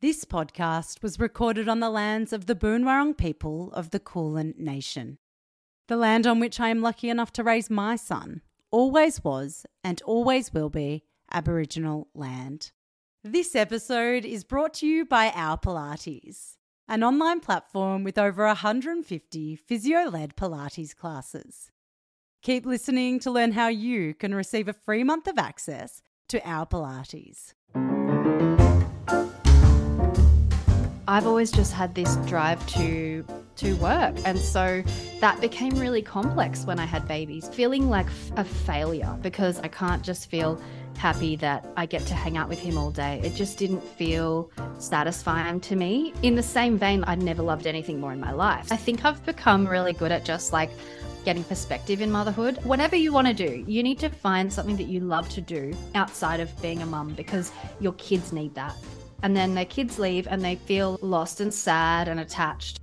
This podcast was recorded on the lands of the Boonwurrung people of the Kulin Nation. The land on which I am lucky enough to raise my son always was and always will be Aboriginal land. This episode is brought to you by Our Pilates, an online platform with over 150 physio led Pilates classes. Keep listening to learn how you can receive a free month of access to Our Pilates. I've always just had this drive to to work and so that became really complex when I had babies feeling like a failure because I can't just feel happy that I get to hang out with him all day. It just didn't feel satisfying to me. In the same vein, I'd never loved anything more in my life. I think I've become really good at just like getting perspective in motherhood. Whatever you want to do, you need to find something that you love to do outside of being a mum because your kids need that. And then their kids leave and they feel lost and sad and attached.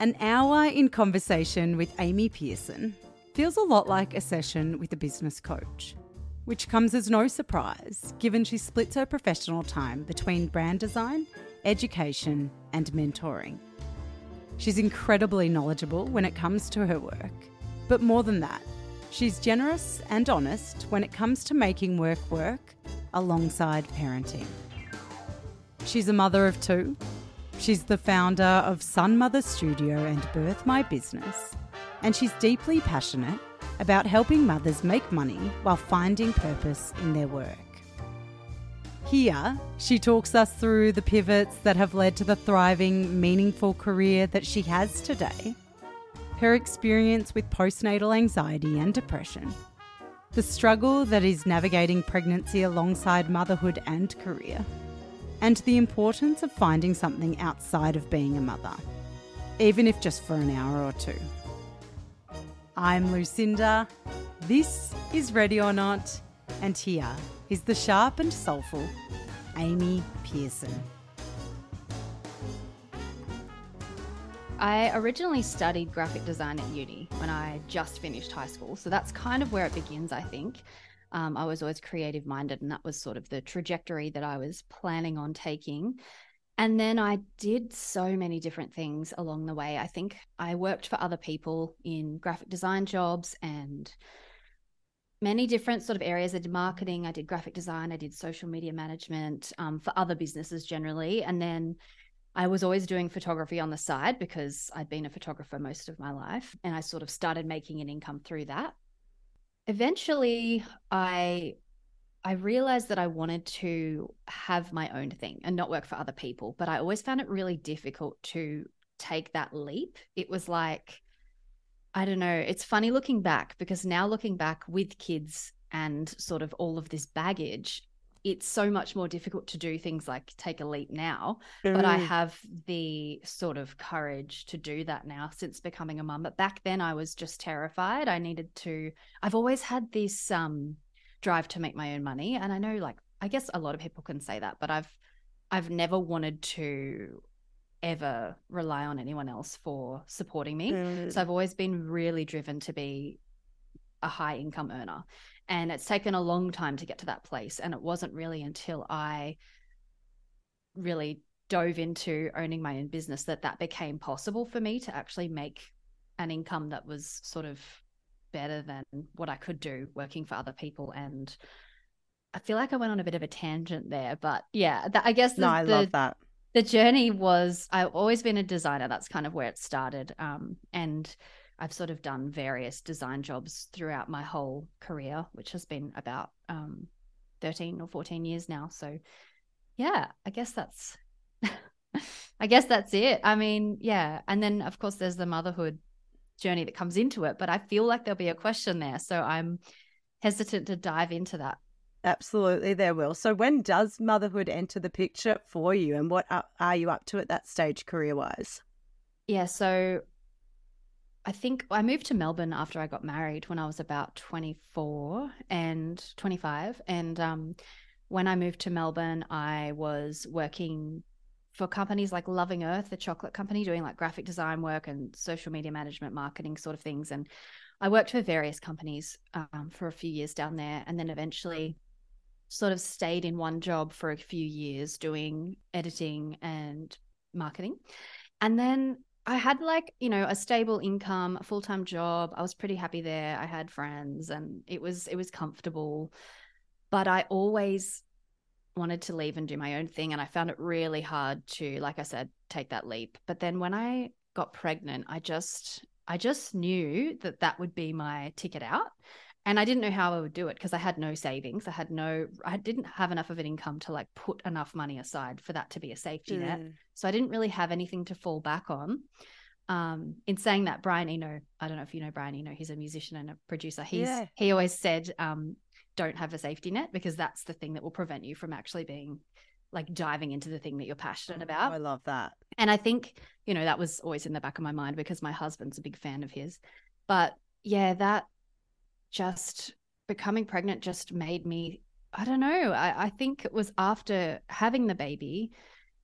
An hour in conversation with Amy Pearson feels a lot like a session with a business coach, which comes as no surprise given she splits her professional time between brand design, education, and mentoring. She's incredibly knowledgeable when it comes to her work, but more than that, she's generous and honest when it comes to making work work alongside parenting. She's a mother of two. She's the founder of Sun Mother Studio and Birth My Business. And she's deeply passionate about helping mothers make money while finding purpose in their work. Here, she talks us through the pivots that have led to the thriving, meaningful career that she has today, her experience with postnatal anxiety and depression, the struggle that is navigating pregnancy alongside motherhood and career, and the importance of finding something outside of being a mother, even if just for an hour or two. I'm Lucinda. This is Ready or Not, and here is the sharp and soulful Amy Pearson. I originally studied graphic design at uni when I just finished high school. So that's kind of where it begins, I think. Um, I was always creative minded, and that was sort of the trajectory that I was planning on taking. And then I did so many different things along the way. I think I worked for other people in graphic design jobs and many different sort of areas. I did marketing, I did graphic design, I did social media management um, for other businesses generally. And then I was always doing photography on the side because I'd been a photographer most of my life. And I sort of started making an income through that. Eventually, I I realized that I wanted to have my own thing and not work for other people, but I always found it really difficult to take that leap. It was like I don't know. It's funny looking back because now looking back with kids and sort of all of this baggage, it's so much more difficult to do things like take a leap now. Mm. But I have the sort of courage to do that now since becoming a mum. But back then I was just terrified. I needed to I've always had this um drive to make my own money. And I know like I guess a lot of people can say that, but I've I've never wanted to ever rely on anyone else for supporting me. Mm. So I've always been really driven to be a high income earner. And it's taken a long time to get to that place. And it wasn't really until I really dove into owning my own business that that became possible for me to actually make an income that was sort of better than what I could do working for other people. And I feel like I went on a bit of a tangent there, but yeah, that, I guess the, no, I the, love that the journey was I've always been a designer. That's kind of where it started. Um, and I've sort of done various design jobs throughout my whole career, which has been about um, 13 or 14 years now. So, yeah, I guess that's, I guess that's it. I mean, yeah. And then, of course, there's the motherhood journey that comes into it, but I feel like there'll be a question there. So I'm hesitant to dive into that. Absolutely, there will. So, when does motherhood enter the picture for you, and what are you up to at that stage career wise? Yeah, so I think I moved to Melbourne after I got married when I was about 24 and 25. And um, when I moved to Melbourne, I was working for companies like Loving Earth, the chocolate company, doing like graphic design work and social media management, marketing sort of things. And I worked for various companies um, for a few years down there. And then eventually sort of stayed in one job for a few years doing editing and marketing. And then I had like, you know, a stable income, a full-time job. I was pretty happy there. I had friends and it was it was comfortable. But I always wanted to leave and do my own thing and I found it really hard to like I said take that leap. But then when I got pregnant, I just I just knew that that would be my ticket out and i didn't know how i would do it because i had no savings i had no i didn't have enough of an income to like put enough money aside for that to be a safety mm. net so i didn't really have anything to fall back on um, in saying that brian eno i don't know if you know brian eno he's a musician and a producer he's yeah. he always said um, don't have a safety net because that's the thing that will prevent you from actually being like diving into the thing that you're passionate about. Oh, I love that. And I think, you know, that was always in the back of my mind because my husband's a big fan of his. But yeah, that just becoming pregnant just made me I don't know. I, I think it was after having the baby,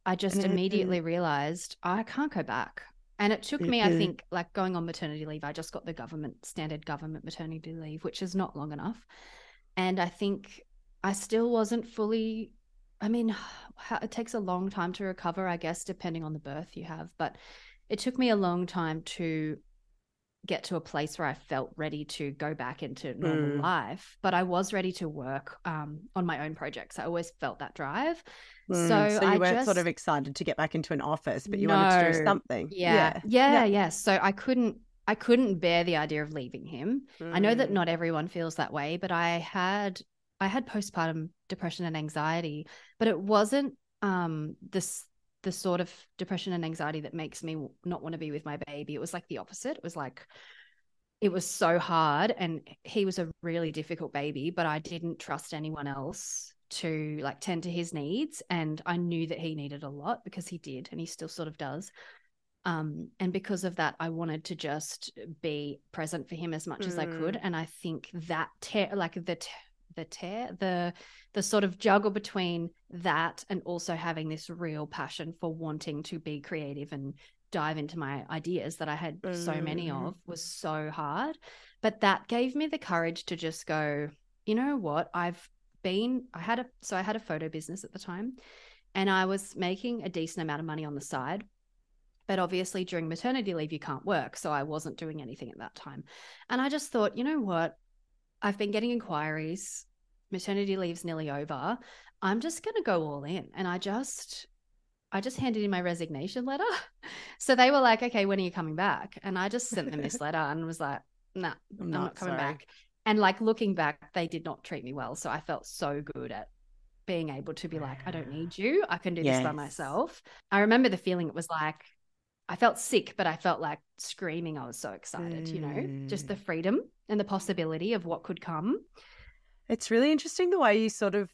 I just mm-hmm. immediately realized I can't go back. And it took me, mm-hmm. I think, like going on maternity leave. I just got the government standard government maternity leave, which is not long enough. And I think I still wasn't fully. I mean, it takes a long time to recover, I guess, depending on the birth you have. But it took me a long time to get to a place where I felt ready to go back into normal mm. life, but I was ready to work um, on my own projects. I always felt that drive. Mm. So, so, you I weren't just... sort of excited to get back into an office, but you no. wanted to do something. Yeah. Yeah. Yeah. yeah. So I couldn't I couldn't bear the idea of leaving him. Mm. I know that mm. not everyone feels that way, but I had I had postpartum depression and anxiety, but it wasn't um this the sort of depression and anxiety that makes me not want to be with my baby. It was like the opposite. It was like, it was so hard. And he was a really difficult baby, but I didn't trust anyone else to like tend to his needs. And I knew that he needed a lot because he did, and he still sort of does. Um, and because of that, I wanted to just be present for him as much mm. as I could. Mm. And I think that te- like the te- the tear the the sort of juggle between that and also having this real passion for wanting to be creative and dive into my ideas that I had mm. so many mm. of was so hard but that gave me the courage to just go you know what I've been I had a so I had a photo business at the time and I was making a decent amount of money on the side but obviously during maternity leave you can't work so I wasn't doing anything at that time and I just thought you know what I've been getting inquiries. Maternity leave's nearly over. I'm just going to go all in. And I just, I just handed in my resignation letter. So they were like, okay, when are you coming back? And I just sent them this letter and was like, nah, I'm, I'm not, not, coming sorry. back. And like looking back, they did not treat me well. So I felt so good at being able to be like, I don't need you. I can do yes. this by myself. I remember the feeling it was like, I felt sick, but I felt like screaming. I was so excited, mm. you know, just the mm. freedom and the possibility of what could come. It's really interesting the way you sort of,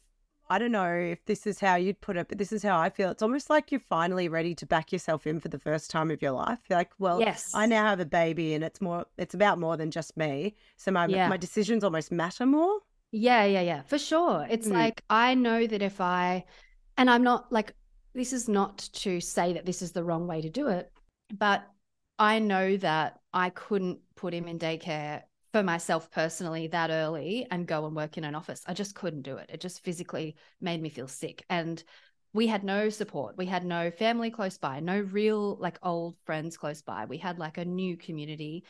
I don't know if this is how you'd put it, but this is how I feel. It's almost like you're finally ready to back yourself in for the first time of your life. You're like, well, yes. I now have a baby and it's more, it's about more than just me. So my, yeah. my decisions almost matter more. Yeah, yeah, yeah, for sure. It's mm. like, I know that if I, and I'm not like, this is not to say that this is the wrong way to do it, but I know that I couldn't put him in daycare for myself personally that early and go and work in an office. I just couldn't do it. It just physically made me feel sick. And we had no support. We had no family close by, no real like old friends close by. We had like a new community.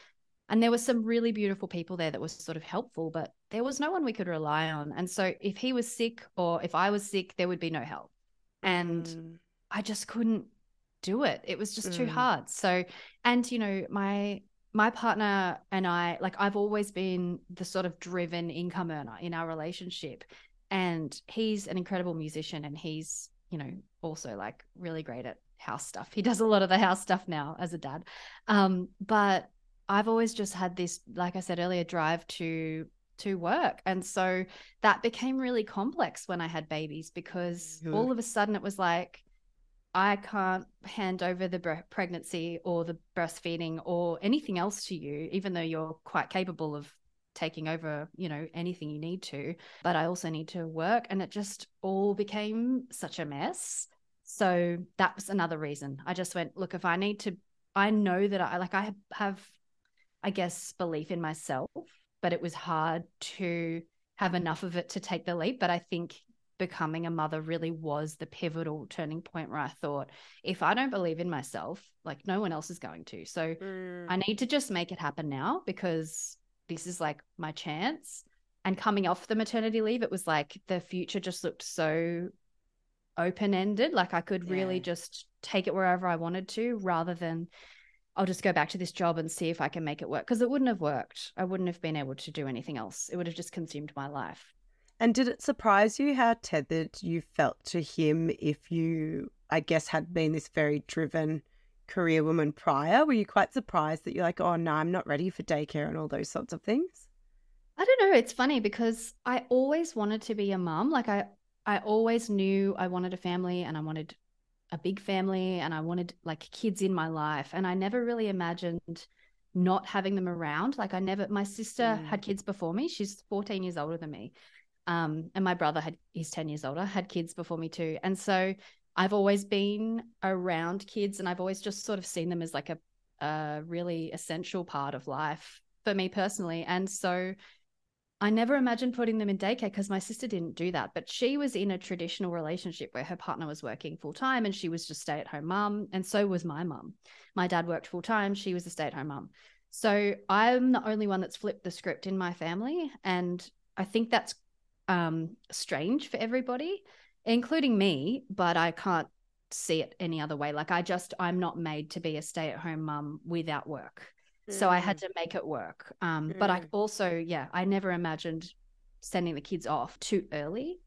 And there were some really beautiful people there that was sort of helpful, but there was no one we could rely on. And so if he was sick or if I was sick, there would be no help. And mm. I just couldn't do it. It was just mm. too hard. So, and you know, my my partner and I, like I've always been the sort of driven income earner in our relationship. And he's an incredible musician and he's, you know, also like really great at house stuff. He does a lot of the house stuff now as a dad. Um, but I've always just had this, like I said earlier, drive to to work. And so that became really complex when I had babies because mm-hmm. all of a sudden it was like, I can't hand over the pregnancy or the breastfeeding or anything else to you, even though you're quite capable of taking over, you know, anything you need to. But I also need to work. And it just all became such a mess. So that was another reason. I just went, look, if I need to, I know that I like, I have, I guess, belief in myself, but it was hard to have enough of it to take the leap. But I think becoming a mother really was the pivotal turning point where I thought, if I don't believe in myself, like no one else is going to. So mm. I need to just make it happen now because this is like my chance. And coming off the maternity leave, it was like the future just looked so open ended. Like I could yeah. really just take it wherever I wanted to rather than I'll just go back to this job and see if I can make it work. Because it wouldn't have worked. I wouldn't have been able to do anything else. It would have just consumed my life. And did it surprise you how tethered you felt to him if you, I guess, had been this very driven career woman prior? Were you quite surprised that you're like, oh, no, I'm not ready for daycare and all those sorts of things? I don't know. It's funny because I always wanted to be a mum. Like, I, I always knew I wanted a family and I wanted a big family and I wanted like kids in my life. And I never really imagined not having them around. Like I never, my sister mm. had kids before me. She's 14 years older than me. Um, and my brother had he's 10 years older, had kids before me too. And so I've always been around kids and I've always just sort of seen them as like a, a really essential part of life for me personally. And so I never imagined putting them in daycare because my sister didn't do that. But she was in a traditional relationship where her partner was working full time and she was just stay at home mum. And so was my mum. My dad worked full time. She was a stay at home mum. So I'm the only one that's flipped the script in my family. And I think that's um, strange for everybody, including me, but I can't see it any other way. Like I just, I'm not made to be a stay at home mum without work. Mm. So I had mm. to make it work. Um, mm. But I mm. also, yeah, I never imagined sending the kids off too early.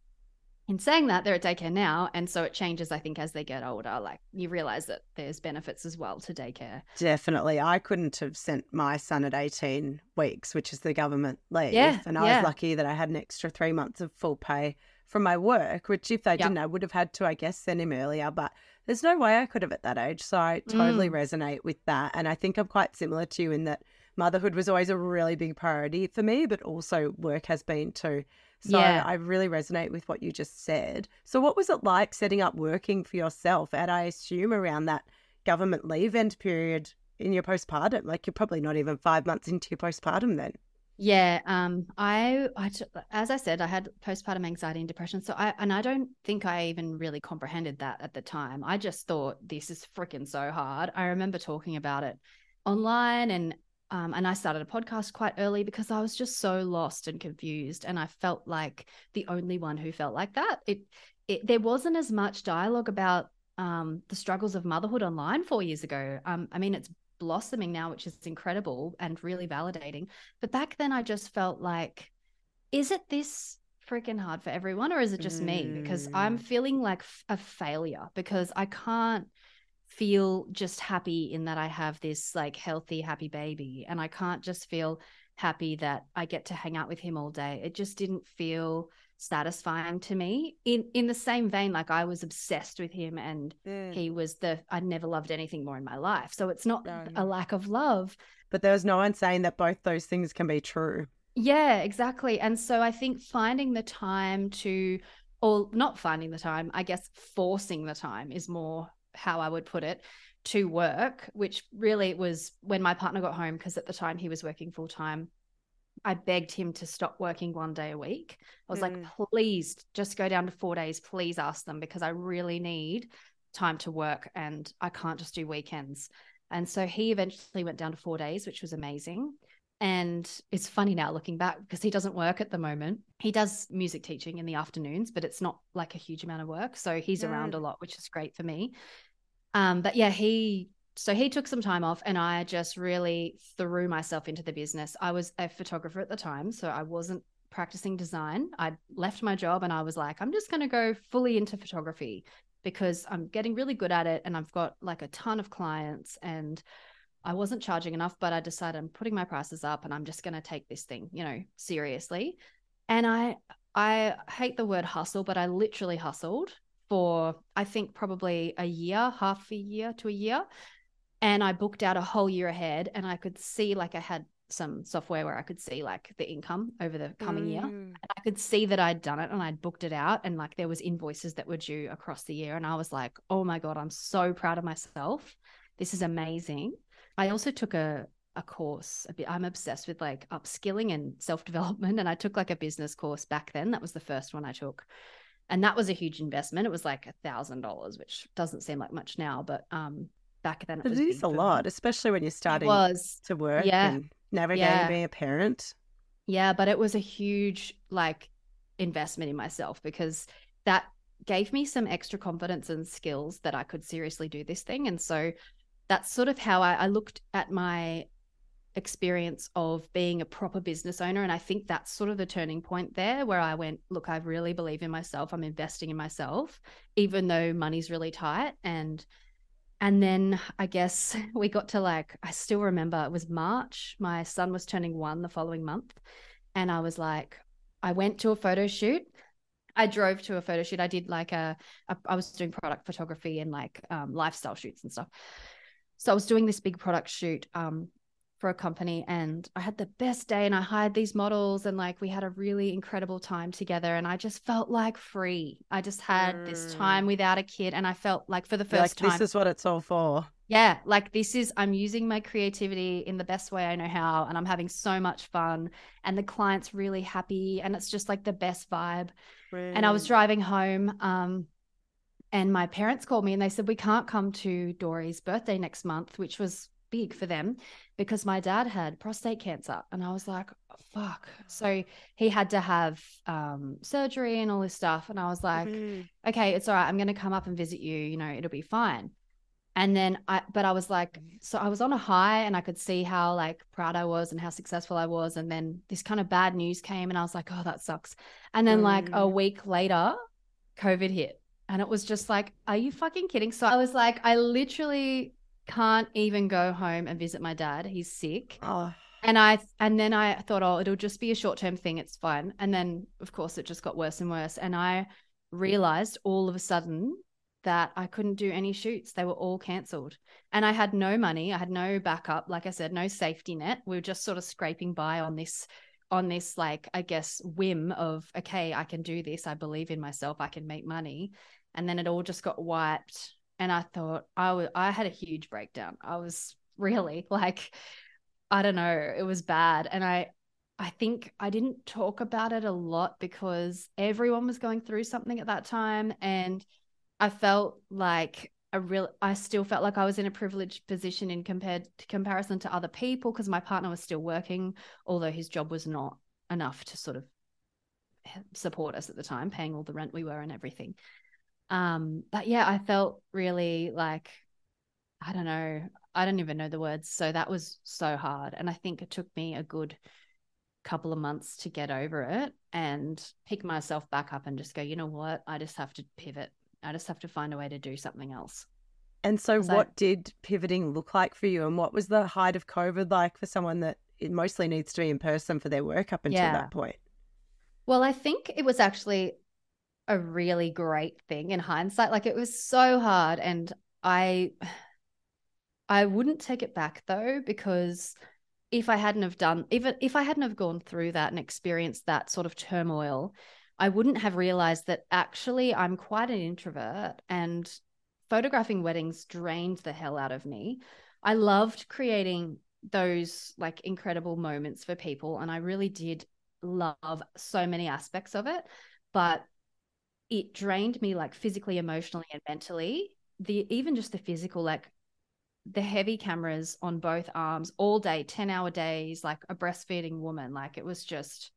In saying that, they're at daycare now. And so it changes, I think, as they get older. Like you realize that there's benefits as well to daycare. Definitely. I couldn't have sent my son at 18 weeks, which is the government leave. Yeah, and I yeah. was lucky that I had an extra three months of full pay from my work, which if they yep. didn't, I would have had to, I guess, send him earlier. But there's no way I could have at that age. So I totally mm. resonate with that. And I think I'm quite similar to you in that motherhood was always a really big priority for me, but also work has been too. So yeah. I really resonate with what you just said. So what was it like setting up working for yourself at I assume around that government leave end period in your postpartum? Like you're probably not even five months into your postpartum then. Yeah, um, I, I, as I said, I had postpartum anxiety and depression. So I, and I don't think I even really comprehended that at the time. I just thought this is freaking so hard. I remember talking about it online, and um, and I started a podcast quite early because I was just so lost and confused, and I felt like the only one who felt like that. It, it there wasn't as much dialogue about um, the struggles of motherhood online four years ago. Um, I mean, it's blossoming now, which is incredible and really validating. But back then, I just felt like, is it this freaking hard for everyone or is it just mm. me? Because I'm mm. feeling like a failure because I can't feel just happy in that I have this like healthy, happy baby. And I can't just feel happy that I get to hang out with him all day. It just didn't feel satisfying to me in in the same vein like i was obsessed with him and mm. he was the i never loved anything more in my life so it's not no. a lack of love but there was no one saying that both those things can be true yeah exactly and so i think finding the time to or not finding the time i guess forcing the time is more how i would put it to work which really was when my partner got home because at the time he was working full time I begged him to stop working one day a week. I was mm. like, please just go down to four days. Please ask them because I really need time to work and I can't just do weekends. And so he eventually went down to four days, which was amazing. And it's funny now looking back because he doesn't work at the moment. He does music teaching in the afternoons, but it's not like a huge amount of work. So he's mm. around a lot, which is great for me. Um, but yeah, he so he took some time off and I just really threw myself into the business. I was a photographer at the time, so I wasn't practicing design. I left my job and I was like, I'm just going to go fully into photography because I'm getting really good at it and I've got like a ton of clients and I wasn't charging enough, but I decided I'm putting my prices up and I'm just going to take this thing, you know, seriously. And I I hate the word hustle, but I literally hustled for I think probably a year, half a year to a year and I booked out a whole year ahead and I could see like I had some software where I could see like the income over the coming mm. year. And I could see that I'd done it and I'd booked it out and like there was invoices that were due across the year and I was like, "Oh my god, I'm so proud of myself. This is amazing." I also took a a course. A bit, I'm obsessed with like upskilling and self-development and I took like a business course back then. That was the first one I took. and that was a huge investment. It was like a thousand dollars, which doesn't seem like much now, but um, back then it, was. it is a lot, especially when you're starting to work yeah. and navigating yeah. being a parent. Yeah, but it was a huge like investment in myself because that gave me some extra confidence and skills that I could seriously do this thing. And so that's sort of how I, I looked at my experience of being a proper business owner. And I think that's sort of the turning point there where I went, look, I really believe in myself. I'm investing in myself, even though money's really tight. And and then I guess we got to like, I still remember it was March. My son was turning one the following month. And I was like, I went to a photo shoot. I drove to a photo shoot. I did like a, a I was doing product photography and like um, lifestyle shoots and stuff. So I was doing this big product shoot um, for a company and I had the best day and I hired these models and like we had a really incredible time together and I just felt like free. I just had mm. this time without a kid and I felt like for the first like, time this is what it's all for. Yeah, like this is I'm using my creativity in the best way I know how and I'm having so much fun and the client's really happy and it's just like the best vibe. And I was driving home um and my parents called me and they said we can't come to Dory's birthday next month, which was big for them because my dad had prostate cancer. And i was like fuck. So he had to have um, surgery and all this stuff. And i was like mm-hmm. okay it's all right. I'm going to come up and visit you. You know it'll be fine. And then i but i was like so i was on a high and i could see how like proud i was and how successful i was. And then this kind of bad news came and i was like oh that sucks. And then mm. like a mm. week later covid hit and it was just like are you fucking kidding so i was like i literally can't even go home and visit my dad. He's sick. Oh. And I and then I thought, oh, it'll just be a short term thing. It's fine. And then of course it just got worse and worse. And I realized all of a sudden that I couldn't do any shoots. They were all cancelled. And I had no money. I had no backup. Like I said, no safety net. We were just sort of scraping by on this on this like I guess whim of okay, I can do this. I believe in myself. I can make money. And then it all just got wiped and I thought I was I had a huge breakdown. I was really like I don't know, it was bad and I I think I didn't talk about it a lot because everyone was going through something at that time and I felt like a real I still felt like I was in a privileged position in compared to comparison to other people because my partner was still working although his job was not enough to sort of support us at the time paying all the rent we were and everything um, but yeah, I felt really like, I don't know, I don't even know the words. So that was so hard. And I think it took me a good couple of months to get over it and pick myself back up and just go, you know what? I just have to pivot. I just have to find a way to do something else. And so, so what did pivoting look like for you? And what was the height of COVID like for someone that it mostly needs to be in person for their work up until yeah. that point? Well, I think it was actually a really great thing in hindsight. Like it was so hard and I I wouldn't take it back though because if I hadn't have done even if I hadn't have gone through that and experienced that sort of turmoil, I wouldn't have realized that actually I'm quite an introvert and photographing weddings drained the hell out of me. I loved creating those like incredible moments for people and I really did love so many aspects of it, but it drained me like physically, emotionally, and mentally. The even just the physical, like the heavy cameras on both arms all day, 10 hour days, like a breastfeeding woman. Like it was just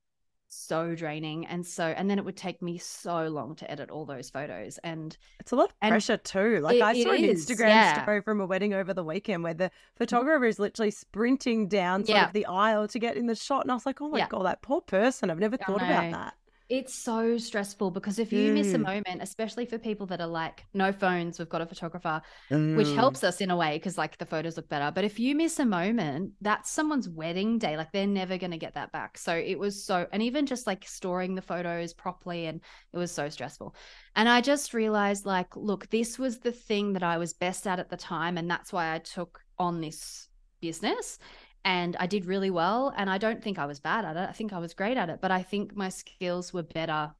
so draining. And so, and then it would take me so long to edit all those photos. And it's a lot of pressure too. Like it, I saw an is, Instagram yeah. story from a wedding over the weekend where the mm-hmm. photographer is literally sprinting down sort yeah. of the aisle to get in the shot. And I was like, oh my yeah. God, that poor person. I've never thought about that. It's so stressful because if you mm. miss a mm. moment, especially for people that are like, no phones, we've got a photographer, mm. which helps us in a way because like the photos look better. But if you miss a moment, that's someone's wedding day. Like they're never going to get that back. So it was so, and even just like storing the photos properly, and it was so stressful. And I just realized, like, look, this was the thing that I was best at at the time. And that's why I took on this business and I did really well. And I don't think I was bad at it. I think I was great at it, but I think my skills were better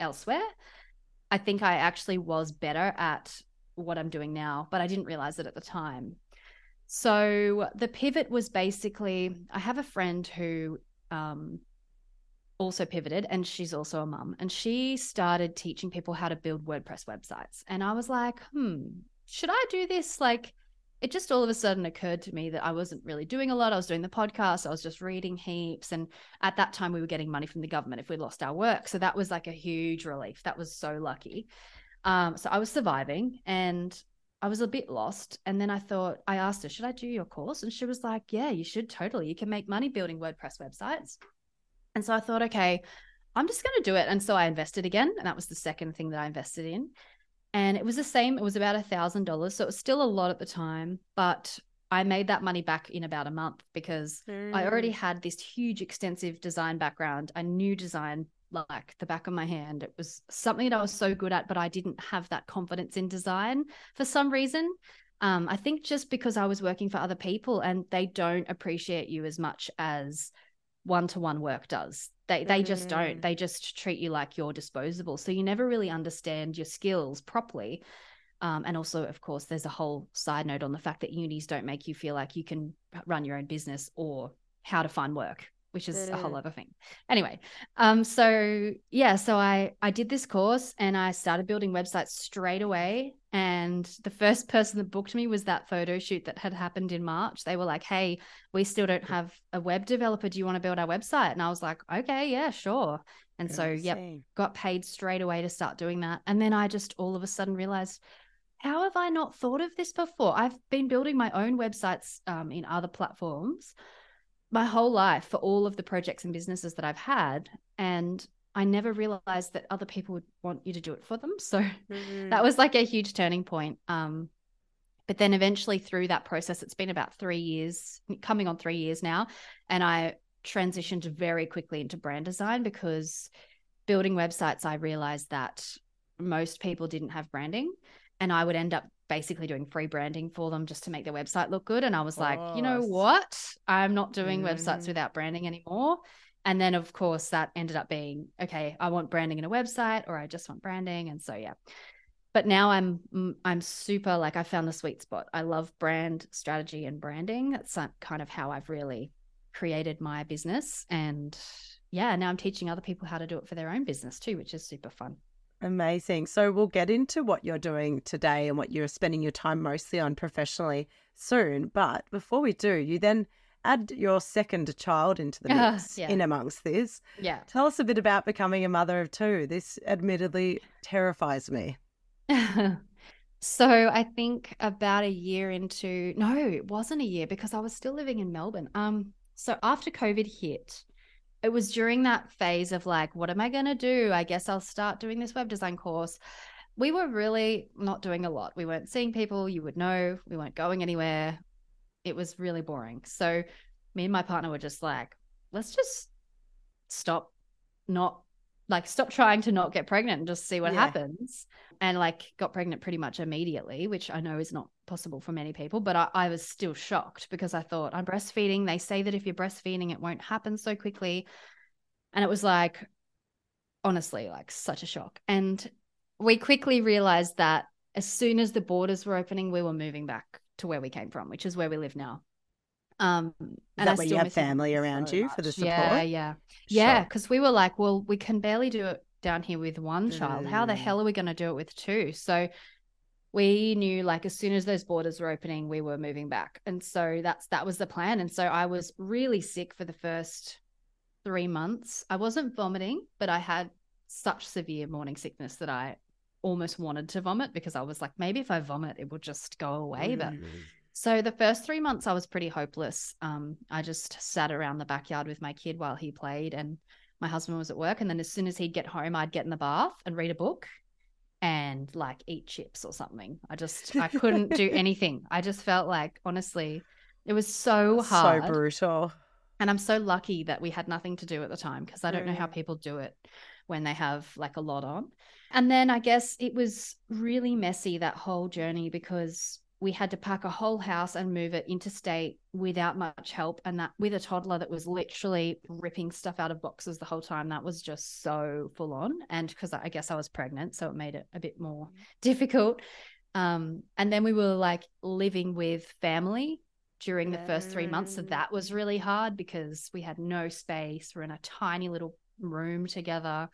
elsewhere. I think I actually was better at what I'm doing now, but I didn't realize it at the time. So the pivot was basically I have a friend who um, also pivoted and she's also a mum and she started teaching people how to build WordPress websites. And I was like, hmm, should I do this? Like, it just all of a sudden occurred to me that I wasn't really doing a lot. I was doing the podcast, I was just reading heaps. And at that time, we were getting money from the government if we lost our work. So that was like a huge relief. That was so lucky. Um, so I was surviving and I was a bit lost. And then I thought, I asked her, should I do your course? And she was like, yeah, you should totally. You can make money building WordPress websites. And so I thought, okay, I'm just going to do it. And so I invested again. And that was the second thing that I invested in. And it was the same. It was about a thousand dollars. So it was still a lot at the time, but I made that money back in about a month because mm. I already mm. had this huge, extensive design background. I knew design like the back of my hand. It was something that I was so good at, but I didn't have that confidence in design for some reason. Um, I think just because I was working for other people and they don't appreciate you as much as one to one work does. They they mm. just don't. Mm. They just treat you like you're disposable. So you never really understand your skills properly. Um, and also, of course, there's a whole side note on the fact that unis don't make you feel like you can run your own business or how to find work which is a whole other thing. Anyway, um, so yeah, so I I did this course and I started building websites straight away. And the first person that booked me was that photo shoot that had happened in March. They were like, "Hey, we still don't have a web developer. Do you want to build our website?" And I was like, "Okay, yeah, sure." And so, yep, got paid straight away to start doing that. And then I just all of a sudden realized how have I not thought of this before? I've been building my own websites um, in other platforms, my whole life for all of the projects and businesses that I've had. And I never realized that other people would want you to do it for them. So mm-hmm. that was like a huge turning point. Um, but then eventually through that process, it's been about three years, coming on three years now. And I transitioned very quickly into brand design because building websites, I realized that most people didn't have branding. And I would end up basically doing free branding for them just to make their website look good. And I was like, you know what? I'm not doing mm. websites without branding anymore. And then, of course, that ended up being okay, I want branding in a website or I just want branding. And so, yeah. But now I'm mm, I'm super like I found the sweet spot. I love brand strategy and branding. That's kind of how I've really created my business. And yeah, now I'm teaching other people how to do it for their own business too, which is super fun. Amazing. So we'll get into what you're doing today and what you're spending your time mostly on professionally soon. But before we do, you then add your second child into the mix uh, yeah. in amongst this. Yeah. Tell us a bit about becoming a mother of two. This admittedly terrifies me. so I think about a year into no, it wasn't a year because I was still living in Melbourne. Um so after COVID hit, it was during that phase of like, what am I going to do? I guess I'll start doing this web design course. We were really not doing a lot. We weren't seeing people you would know. We weren't going anywhere. It was really boring. So, me and my partner were just like, let's just stop not like stop trying to not get pregnant and just see what yeah. happens and like got pregnant pretty much immediately which i know is not possible for many people but I, I, was still shocked because i thought i'm breastfeeding they say that if you're breastfeeding it won't happen so quickly and it was like honestly like such a shock and we quickly realized that as soon as the borders were opening we were moving back to where we came from which is where we live now um, and that I you have family around so you much. for the support? Yeah, yeah, yeah. Because we were like, well, we can barely do it down here with one child. Mm. How the mm. hell are we going to do it with two? So we knew like as soon as those borders were opening, we were moving back, and so that's that was the plan. And so I was really sick for the first three months. I wasn't vomiting, but I had such severe morning sickness that I almost wanted to vomit because I was like, maybe if I vomit, it will just go away. But so the first three months, I was pretty hopeless. Um, I just sat around the backyard with my kid while he played, and my husband was at work. And then as soon as he'd get home, I'd get in the bath and read a book and like eat chips or something. I just I couldn't do anything. I just felt like honestly, it was so hard. So brutal. And I'm so lucky that we had nothing to do at the time because I don't know how mm. people do it when they have like a lot on. And then I guess it was really messy that whole journey because we had to pack a whole house and move it interstate without much help and that with a toddler that was literally ripping stuff out of boxes the whole time that was just so full on and because i guess i was pregnant so it made it a bit more mm-hmm. difficult um, and then we were like living with family during the first three months so that was really hard because we had no space we're in a tiny little room together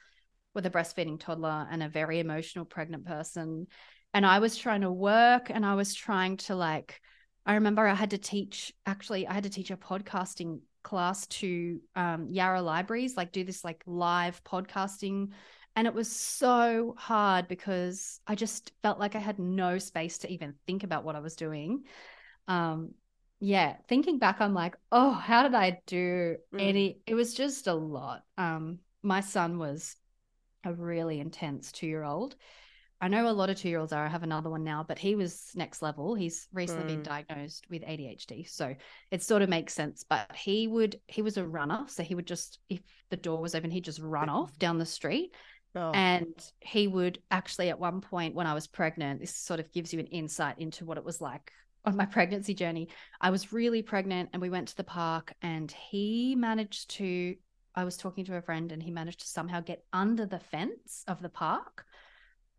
with a breastfeeding toddler and a very emotional pregnant person. And I was trying to work and I was trying to like, I remember I had to teach, actually, I had to teach a podcasting class to um, Yarra libraries, like do this like live podcasting. And it was so hard because I just felt like I had no space to even think about what I was doing. Um, yeah, thinking back, I'm like, oh, how did I do Mm. any? It was just a lot. Um, my son was a really intense two year old. I know a lot of two year olds are. I have another one now, but he was next level. He's recently been Mm. diagnosed with ADHD. So it sort of makes sense. But he would, he was a runner. So he would just, if the door was open, he'd just run off down the street. Oh. And he would actually, at one point when I was pregnant, this sort of gives you an insight into what it was like on my pregnancy journey. I was really pregnant and we went to the park and he managed to, I was talking to a friend and he managed to somehow get under the fence of the park.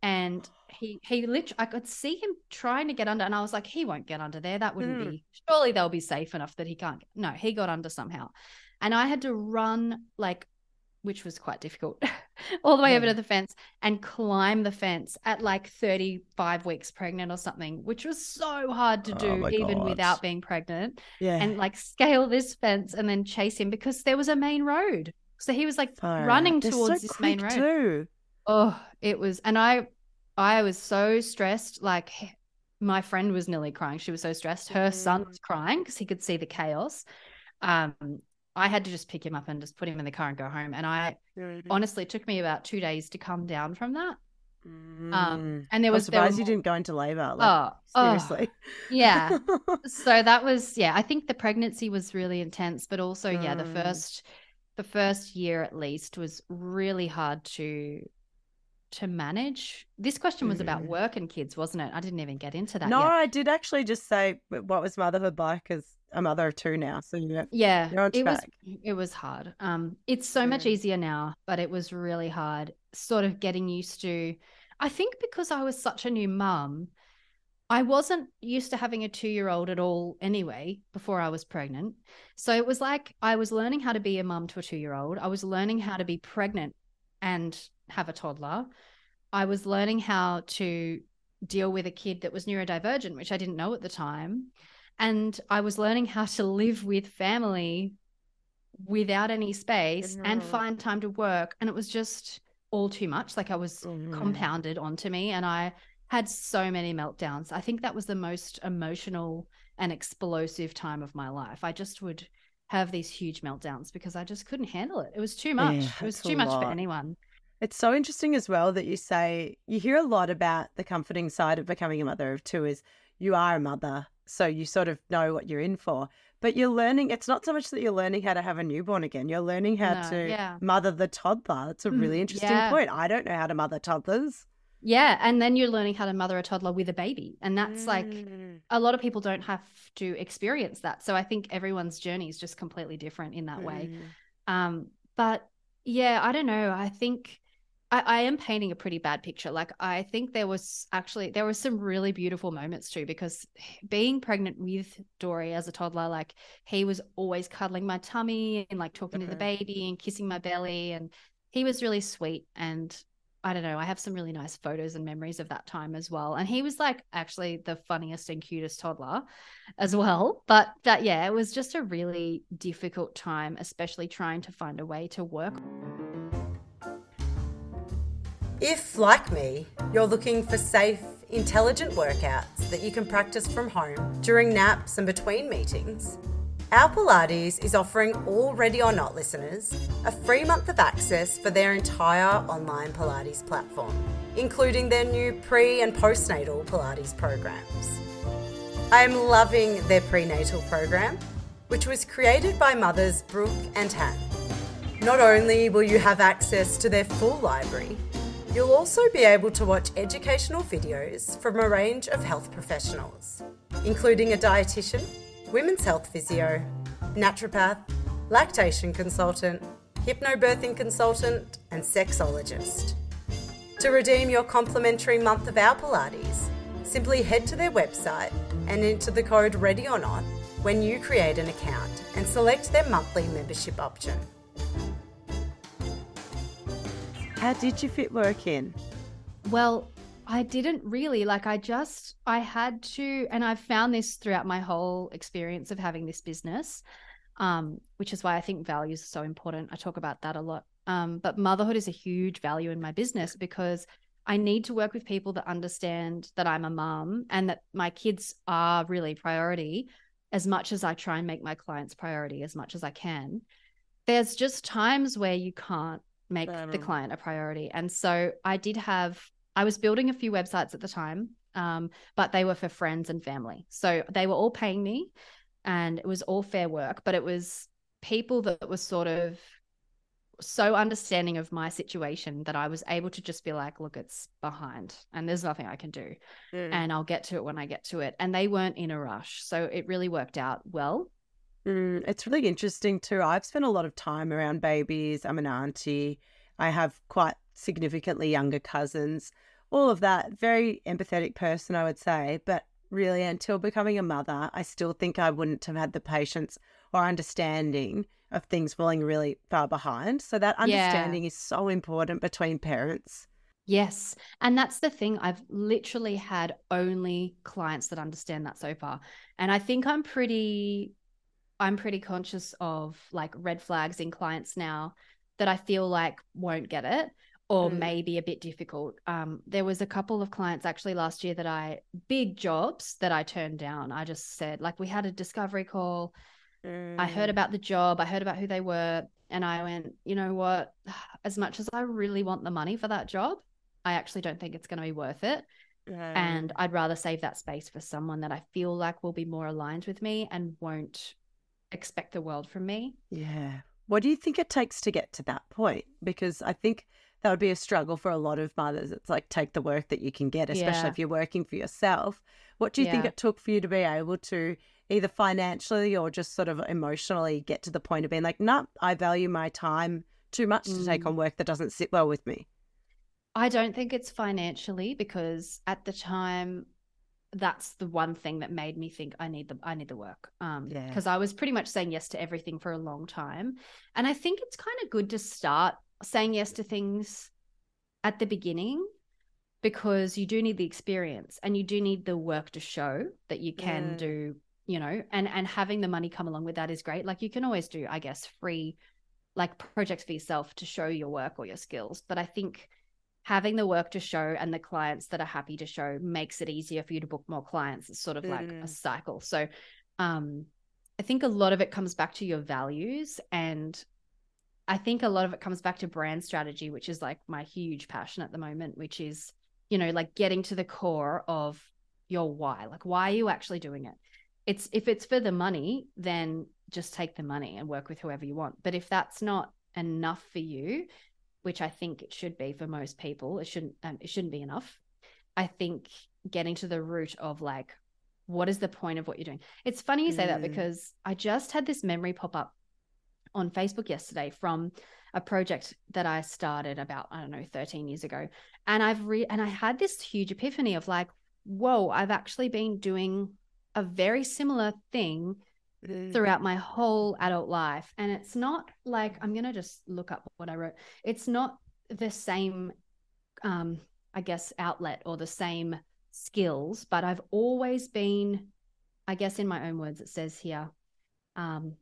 And he, he literally, I could see him trying to get under, and I was like, he won't get under there. That wouldn't Mm. be, surely they'll be safe enough that he can't. Get. No, he got under somehow. And I had to run like which was quite difficult, all the way over to the fence and climb the fence at like 35 weeks pregnant or something, which was so hard to Oh do my even God. without being pregnant. yeah. And like scale this fence and then chase him because there was a main road. So he was like Far running out. Towards so this main road. Too. Oh, it was, and I, I was so stressed. Like my friend was nearly crying. She was so stressed. Her son Mm. was crying because he could see the chaos. Um, I had to just pick him up and just put him in the car and go home. And I honestly it took me about two days to come down from that. Mm. And there I'm was there were surprised you didn't go into labor. Like, Oh, oh, seriously. yeah. so that was yeah. I think the pregnancy was really intense, but also yeah, the Mm. first the first year at least was really hard to to manage. This question was about Mm. work and kids, wasn't it? I didn't even get into that no, yet. I did actually just say what was motherhood like as a mother of two now. So yeah, Yeah, it was it was hard. Um, it's so much easier now, but it was really hard. Sort of getting used to. I think because I was such a new mum, I wasn't used to having a two-year-old at all anyway before I was pregnant. So it was like I was learning how to be a mum to a two-year-old. I was learning how to be pregnant and have a toddler. I was learning how to deal with a kid that was neurodivergent, which I didn't know at the time. And I was learning how to live with family without any space and find time to work. And it was just all too much. Like I was Mhm. compounded onto me and I had so many meltdowns. I think that was the most emotional and explosive time of my life. I just would have these huge meltdowns because I just couldn't handle it. It was too much. Yeah, it was too much for anyone. It's so interesting as well that you say you hear a lot about the comforting side of becoming a mother of two is you are a mother, so you sort of know what you're in for. But you're learning, it's not so much that you're learning how to have a newborn again, you're learning how No, to yeah. mother the toddler. That's a really Mm, interesting yeah. point. I don't know how to mother toddlers. Yeah. And then you're learning how to mother a toddler with a baby. And that's like Mm. a lot of people don't have to experience that. So I think everyone's journey is just completely different in that way. Mm. Um, but yeah, I don't know. I think I, I am painting a pretty bad picture. Like I think there was actually there were some really beautiful moments too, because being pregnant with Dory as a toddler, like he was always cuddling my tummy and like talking to the baby and kissing my belly, and he was really sweet. And I don't know, I have some really nice photos and memories of that time as well. And he was like actually the funniest and cutest toddler as well. But that, yeah, it was just a really difficult time, especially trying to find a way to work. If, like me, you're looking for safe, intelligent workouts that you can practice from home during naps and between meetings, our Pilates is offering all Ready or Not listeners a free month of access for their entire online Pilates platform, including their new pre and postnatal Pilates programs. I am loving their prenatal program, which was created by mothers Brooke and Han. Not only will you have access to their full library, you'll also be able to watch educational videos from a range of health professionals, including a dietitian, women's health physio, naturopath, lactation consultant, hypnobirthing consultant, and sexologist. To redeem your complimentary month of our Pilates, simply head to their website and enter the code READY or NOT when you create an account and select their monthly membership option. How did you fit work in? Well, I didn't really like I just I had to and I've found this throughout my whole experience of having this business um which is why I think values are so important. I talk about that a lot. Um but motherhood is a huge value in my business because I need to work with people that understand that I'm a mom and that my kids are really priority as much as I try and make my clients priority as much as I can. There's just times where you can't make the client a priority. And so I did have I was building a few websites at the time, um, but they were for friends and family. So they were all paying me and it was all fair work, but it was people that were sort of so understanding of my situation that I was able to just be like, look, it's behind and there's nothing I can do. Mm. And I'll get to it when I get to it. And they weren't in a rush. So it really worked out well. Mm, it's really interesting too. I've spent a lot of time around babies. I'm an auntie. I have quite significantly younger cousins, all of that. Very empathetic person, I would say. But really, until becoming a mother, I still think I wouldn't have had the patience or understanding of things falling really far behind. So that understanding yeah. is so important between parents. Yes. And that's the thing. I've literally had only clients that understand that so far. And I think I'm pretty I'm pretty conscious of like red flags in clients now that I feel like won't get it or mm. maybe a bit difficult. Um, there was a couple of clients actually last year that I big jobs that I turned down. I just said like we had a discovery call. Mm. I heard mm. about the job. I heard about who they were, and I went, you know what? As much as I really want the money for that job, I actually don't think it's going to be worth it. And I'd rather save that space for someone that I feel like will be more aligned with me and won't expect the world from me. Yeah. What do you think it takes to get to that point? Because I think that would be a struggle for a lot of mothers. It's like take the work that you can get, especially yeah. if you're working for yourself. What do you yeah. think it took for you to be able to either financially or just sort of emotionally get to the point of being like, no, nah, I value my time too much mm. to take mm. on work that doesn't sit well with me? I don't think it's financially because at the time that's the one thing that made me think I need the I need the work. Um because yeah. I was pretty much saying yes to everything for a long time. And I think it's kind of good to start saying yes to things at the beginning because you do need the experience and you do need the work to show that you can yeah. do, you know, and and having the money come along with that is great. Like you can always do, I guess, free like projects for yourself to show your work or your skills. But I think having the work to show and the clients that are happy to show makes it easier for you to book more clients. It's sort of mm. like a mm. cycle. So um I think a lot of it comes back to your values and I think a lot of it comes back to brand strategy, which is like my huge passion at the moment, which is, you know, like getting to the core of your why. Like why are you actually doing it? It's if it's for the money, then just take the money and work with whoever you want. But if that's not enough for you, which I think it should be for most people. It shouldn't um, it shouldn't be enough. I think getting to the root of like what is the point of what you're doing. It's funny you say mm. that because I just had this memory pop up on Facebook yesterday from a project that I started about I don't know 13 years ago and I've re and I had this huge epiphany of like whoa I've actually been doing a very similar thing throughout my whole adult life. And it's not like I'm going to just look up what I wrote. It's not the same, um, I guess, outlet or the same skills, but I've always been, I guess, in my own words, it says here, um,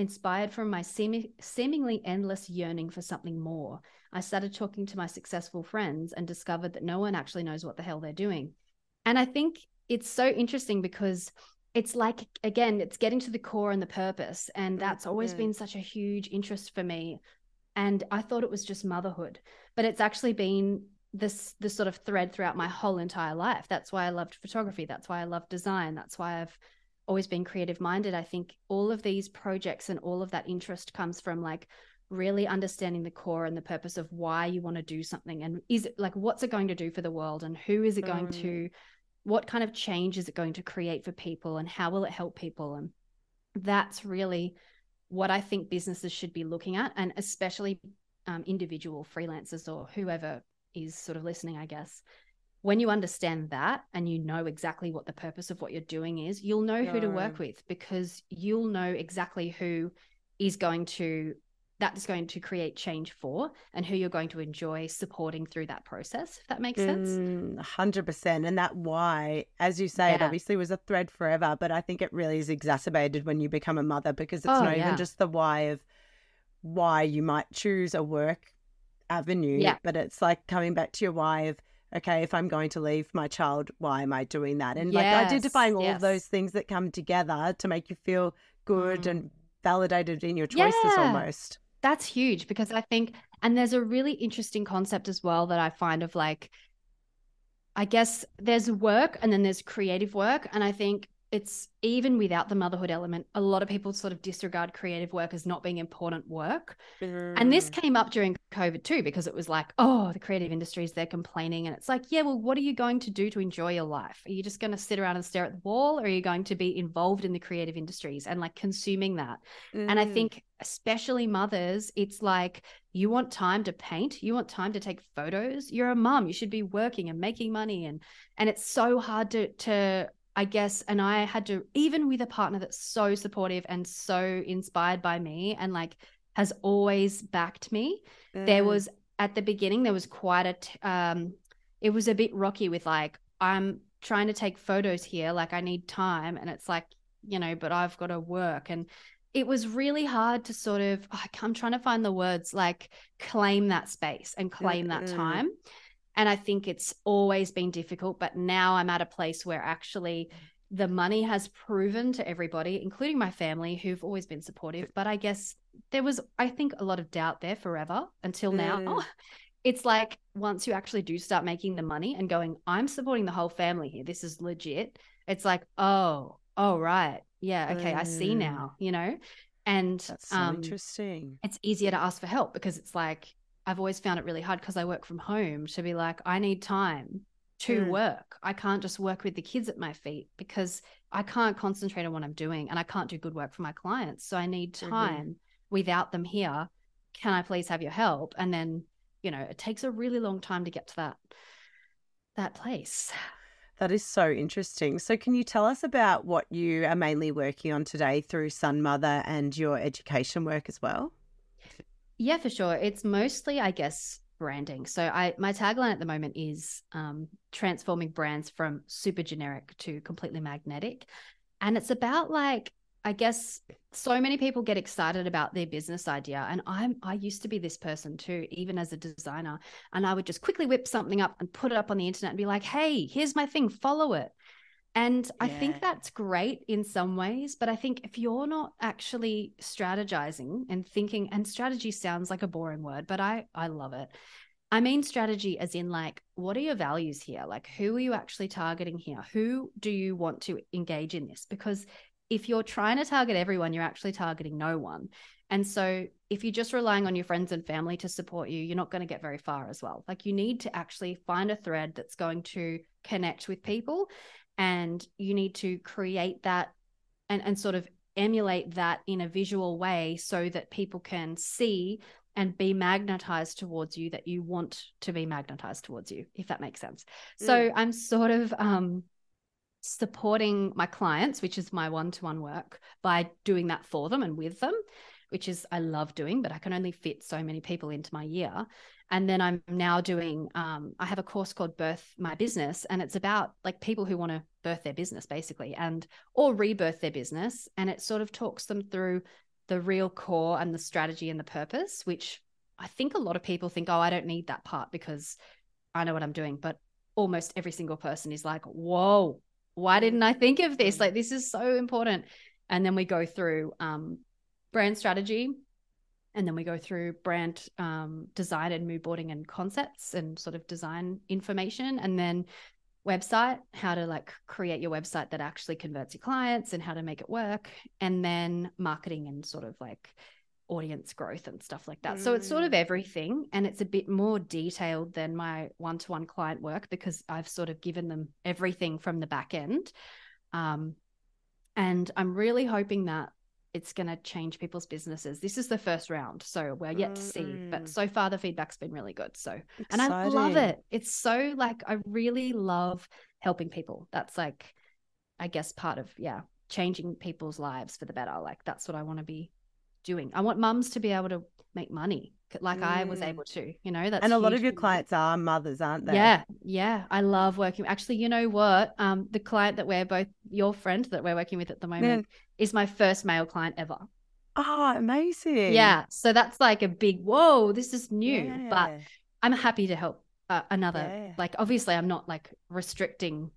inspired from my seem- seemingly endless yearning for something more. I started talking to my successful friends and discovered that no one actually knows what the hell they're doing. And I think it's so interesting because it's like again it's getting to the core and the purpose. And mm, that's always been such a huge interest for me. And i thought it was just motherhood but it's actually been this this sort of thread throughout my whole entire life. That's why i loved photography. That's why i love design. That's why i've always been creative minded i think all of these projects and all of that interest comes from like really understanding the core and the purpose of why you want to do something and is it like what's it going to do for the world and who is it going mm. to what kind of change is it going to create for people and how will it help people and that's really what i think businesses should be looking at and especially um, individual freelancers or whoever is sort of listening i guess when you understand that and you know exactly what the purpose of what you're doing is you'll know who to work with because you'll know exactly who is going to that is going to create change for and who you're going to enjoy supporting through that process if that makes sense Mm, 100%. And that why, as you say, it obviously was a thread forever, but I think it really is exacerbated when you become a mother because it's Oh, not yeah. even just the why of why you might choose a work avenue, Yeah. but it's like coming back to your why of, okay, if I'm going to leave my child, why am I doing that? And like identifying all of those things that come together to make you feel good Mm. and validated in your choices Yeah. almost. That's huge because I think, and there's a really interesting concept as well that I find of like, I guess there's work and then there's creative work. And I think it's even without the motherhood element, a lot of people sort of disregard creative work as not being important work. And this Mm. came up during COVID too, because it was like, oh, the creative industries, they're complaining. And it's like, yeah, well, what are you going to do to enjoy your life? Are you just going to sit around and stare at the wall? Or are you going to be involved in the creative industries and like consuming that? And I Mm. think, especially mothers, it's like you want time to paint, you want time to take photos. You're a mum, you should be working and making money, and and it's so hard to to I guess. And I had to even with a partner that's so supportive and so inspired by me, and like has always backed me. There Mm. was at the beginning there was quite a t- um, it was a bit rocky with like I'm trying to take photos here, like I need time, and it's like you know, but I've got to work and it was really hard to sort of oh, i'm trying to find the words like claim that space and claim that Mm-mm. time and i think it's always been difficult but now i'm at a place where actually the money has proven to everybody including my family who've always been supportive but i guess there was i think a lot of doubt there forever until now Mm. it's like once you actually do start making the money and going i'm supporting the whole family here this is legit it's like oh oh right yeah okay i see Mm. now you know and That's so um interesting. it's easier to ask for help because it's like i've always found it really hard because i work from home to be like i need time to Mm. work i can't just work with the kids at my feet because i can't concentrate on what i'm doing and i can't do good work for my clients so i need Mhm. time without them here can i please have your help and then you know it takes a really long time to get to that that place That is so interesting. So, can you tell us about what you are mainly working on today through Sun Mother and your education work as well? Yeah, for sure. It's mostly, I guess, branding. So I my tagline at the moment is um, transforming brands from super generic to completely magnetic. And it's about like, I guess so many people get excited about their business idea. And I'm I used to be this person too, even as a designer. And I would just quickly whip something up and put it up on the internet and be like, hey, here's my thing, follow it. And I think that's great in some ways, but I think if you're not actually strategizing and thinking, and strategy sounds like a boring word, but I I love it. I mean strategy as in like what are your values here? Like who are you actually targeting here? Who do you want to engage in this? Because if you're trying to target everyone, you're actually targeting no one. And so if you're just relying on your friends and family to support you, you're not going to get very far as well. Like you need to actually find a thread that's going to connect with people and you need to create that and, and sort of emulate that in a visual way so that people can see and be magnetized towards you that you want to be magnetized towards you if that makes sense. So i'm sort of um supporting my clients which is my one-to-one work by doing that for them and with them which is i love doing but i can only fit so many people into my year. And then i'm now doing um, i have a course called birth my business and it's about like people who want to birth their business basically and or rebirth their business and it sort of talks them through the real core and the strategy and the purpose which i think a lot of people think oh i don't need that part because i know what i'm doing but almost every single person is like whoa why didn't i think of this? Like this is so important. And then we go through um, brand strategy and then we go through brand um, design and mood boarding and concepts and sort of design information and then website how to like create your website that actually converts your clients and how to make it work and then marketing and sort of like audience growth and stuff like that so it's sort of Mm. everything and it's a bit more detailed than my one-to-one client work because i've sort of given them everything from the back end um, and i'm really hoping that it's going to change people's businesses this is the first round so we're yet to see Mm. but so far the feedback's been really good so and I love it. It's so like I really love helping people. That's like I guess part of yeah, changing people's lives for the better. Like that's what I want to be doing. I want mums to be able to make money like I was Mm. able to, you know, that's and a lot of your clients are mothers, aren't they? Yeah, yeah. I love working. Actually, you know what? Um, the client that we're both your friend that we're working with at the moment is my first male client ever. Oh, amazing. Yeah. So that's like a big whoa, this is new. But I'm happy to help uh, another. Yeah. Like obviously I'm not like restricting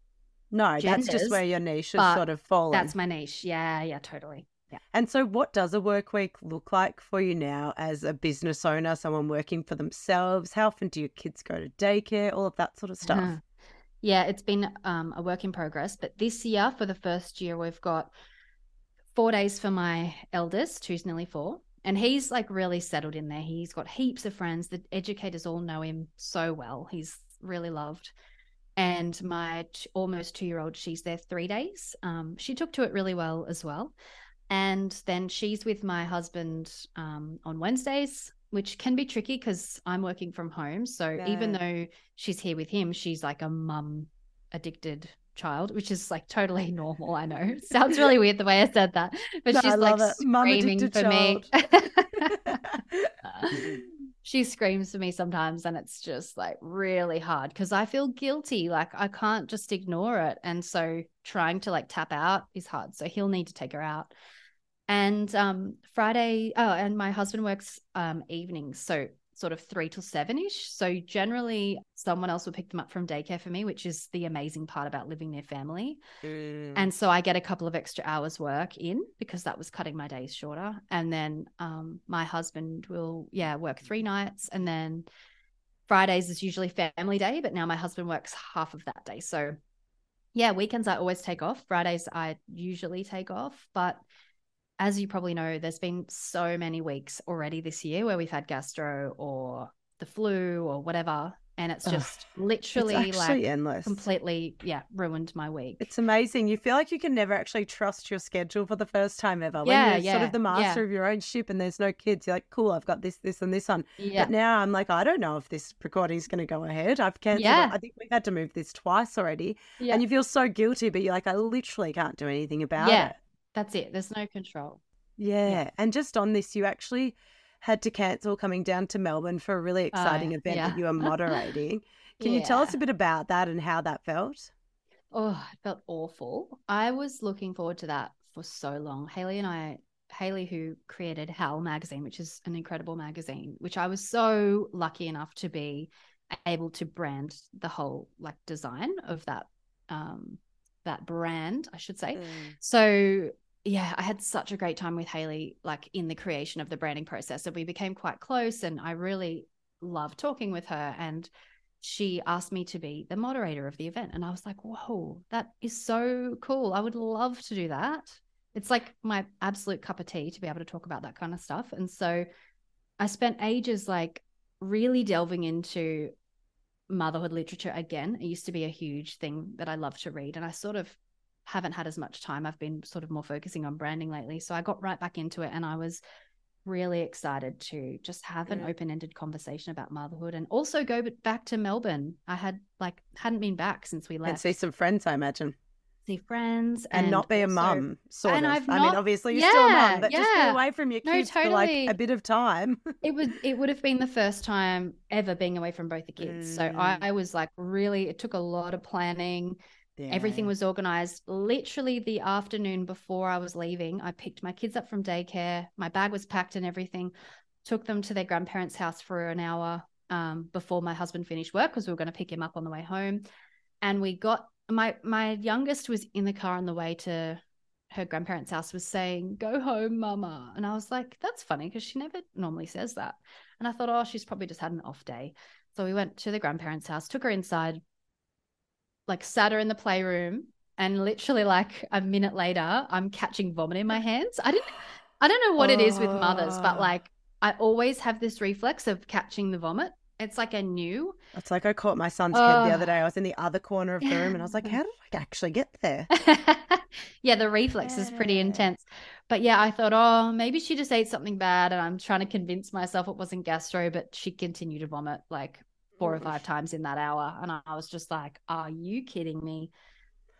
no, that's just where your niche has but sort of fallen. that's my niche. Yeah, yeah, totally. Yeah. And so, what does a work week look like for you now as a business owner, someone working for themselves? How often do your kids go to daycare? All of that sort of stuff. Uh-huh. Yeah, it's been um, a work in progress. But this year, for the first year, we've got four days for my eldest, who's nearly four. And he's like really settled in there. He's got heaps of friends. The educators all know him so well. He's really loved. And my t- almost two year old, she's there three days. Um, she took to it really well as well. And then she's with my husband um, on Wednesdays, which can be tricky because I'm working from home. So even though she's here with him, she's like a mum addicted child, which is like totally normal. I know. Sounds really weird the way I said that, but No, she's like it. Screaming for me. she screams for me sometimes, and it's just like really hard because I feel guilty. Like I can't just ignore it. And so trying to like tap out is hard. So he'll need to take her out. And um Friday, oh, and my husband works um evenings, so sort of three till seven ish. So generally someone else will pick them up from daycare for me, which is the amazing part about living near family. Mm. And so I get a couple of extra hours work in because that was cutting my days shorter. And then um, my husband will, yeah, work three nights. And then Fridays is usually family day, but now my husband works half of that day. So yeah, weekends I always take off. Fridays I usually take off. But as you probably know, there's been so many weeks already this year where we've had gastro or the flu or whatever. And it's just it's literally actually like endless. completely, yeah, ruined my week. It's amazing. You feel like you can never actually trust your schedule for the first time ever. Yeah, when you're sort of the master yeah. of your own ship and there's no kids, you're like, cool, I've got this, this, and this on. yeah. But now I'm like, I don't know if this recording is going to go ahead. I've cancelled Yeah. it. I think we've had to move this twice already. Yeah. And you feel so guilty, but you're like, I literally can't do anything about Yeah. it. That's it. There's no control. Yeah. And just on this, you actually had to cancel coming down to Melbourne for a really exciting event yeah. that you were moderating. Can you tell us a bit about that and how that felt? Oh, it felt awful. I was looking forward to that for so long. Haley and I, Haley, who created Hal magazine, which is an incredible magazine, which I was so lucky enough to be able to brand the whole like design of that um that brand, I should say. So yeah, I had such a great time with Haley, like in the creation of the branding process. And we became quite close and I really loved talking with her. And she asked me to be the moderator of the event. And I was like, whoa, that is so cool. I would love to do that. It's like my absolute cup of tea to be able to talk about that kind of stuff. And so I spent ages like really delving into motherhood literature again. It used to be a huge thing that I love to read. And I sort of haven't had as much time. I've been sort of more focusing on branding lately. So I got right back into it and I was really excited to just have an Yeah. open-ended conversation about motherhood and also go back to Melbourne. I had like hadn't been back since we left. And see some friends, I imagine. See friends And, not be a also- mum, sort and of. I've I mean, obviously you're still a mum, but just be away from your No, kids for like a bit of time. it would it would have been the first time ever being away from both the kids. So I, Mm. I was like really it took a lot of planning. Everything was organized. Literally the afternoon before I was leaving, I picked my kids up from daycare. My bag was packed and everything. Took them to their grandparents' house for an hour um, before my husband finished work because we were going to pick him up on the way home. And we got my my youngest was in the car on the way to her grandparents' house was saying, "Go home, mama." And I was like, "That's funny because she never normally says that." And I thought, "Oh, she's probably just had an off day." So we went to the grandparents' house, took her inside, like sat her in the playroom, and literally like a minute later, I'm catching vomit in my hands. I didn't, I don't know what it is with mothers, but Oh. like I always have this reflex of catching the vomit. It's like a new. It's like I caught my son's head the other day. I was in the other corner of the room and I was like, how did I actually get there? yeah, the reflex is pretty intense. But yeah, I thought, oh, maybe she just ate something bad. And I'm trying to convince myself it wasn't gastro, but she continued to vomit like four or five times in that hour. And I was just like, are you kidding me?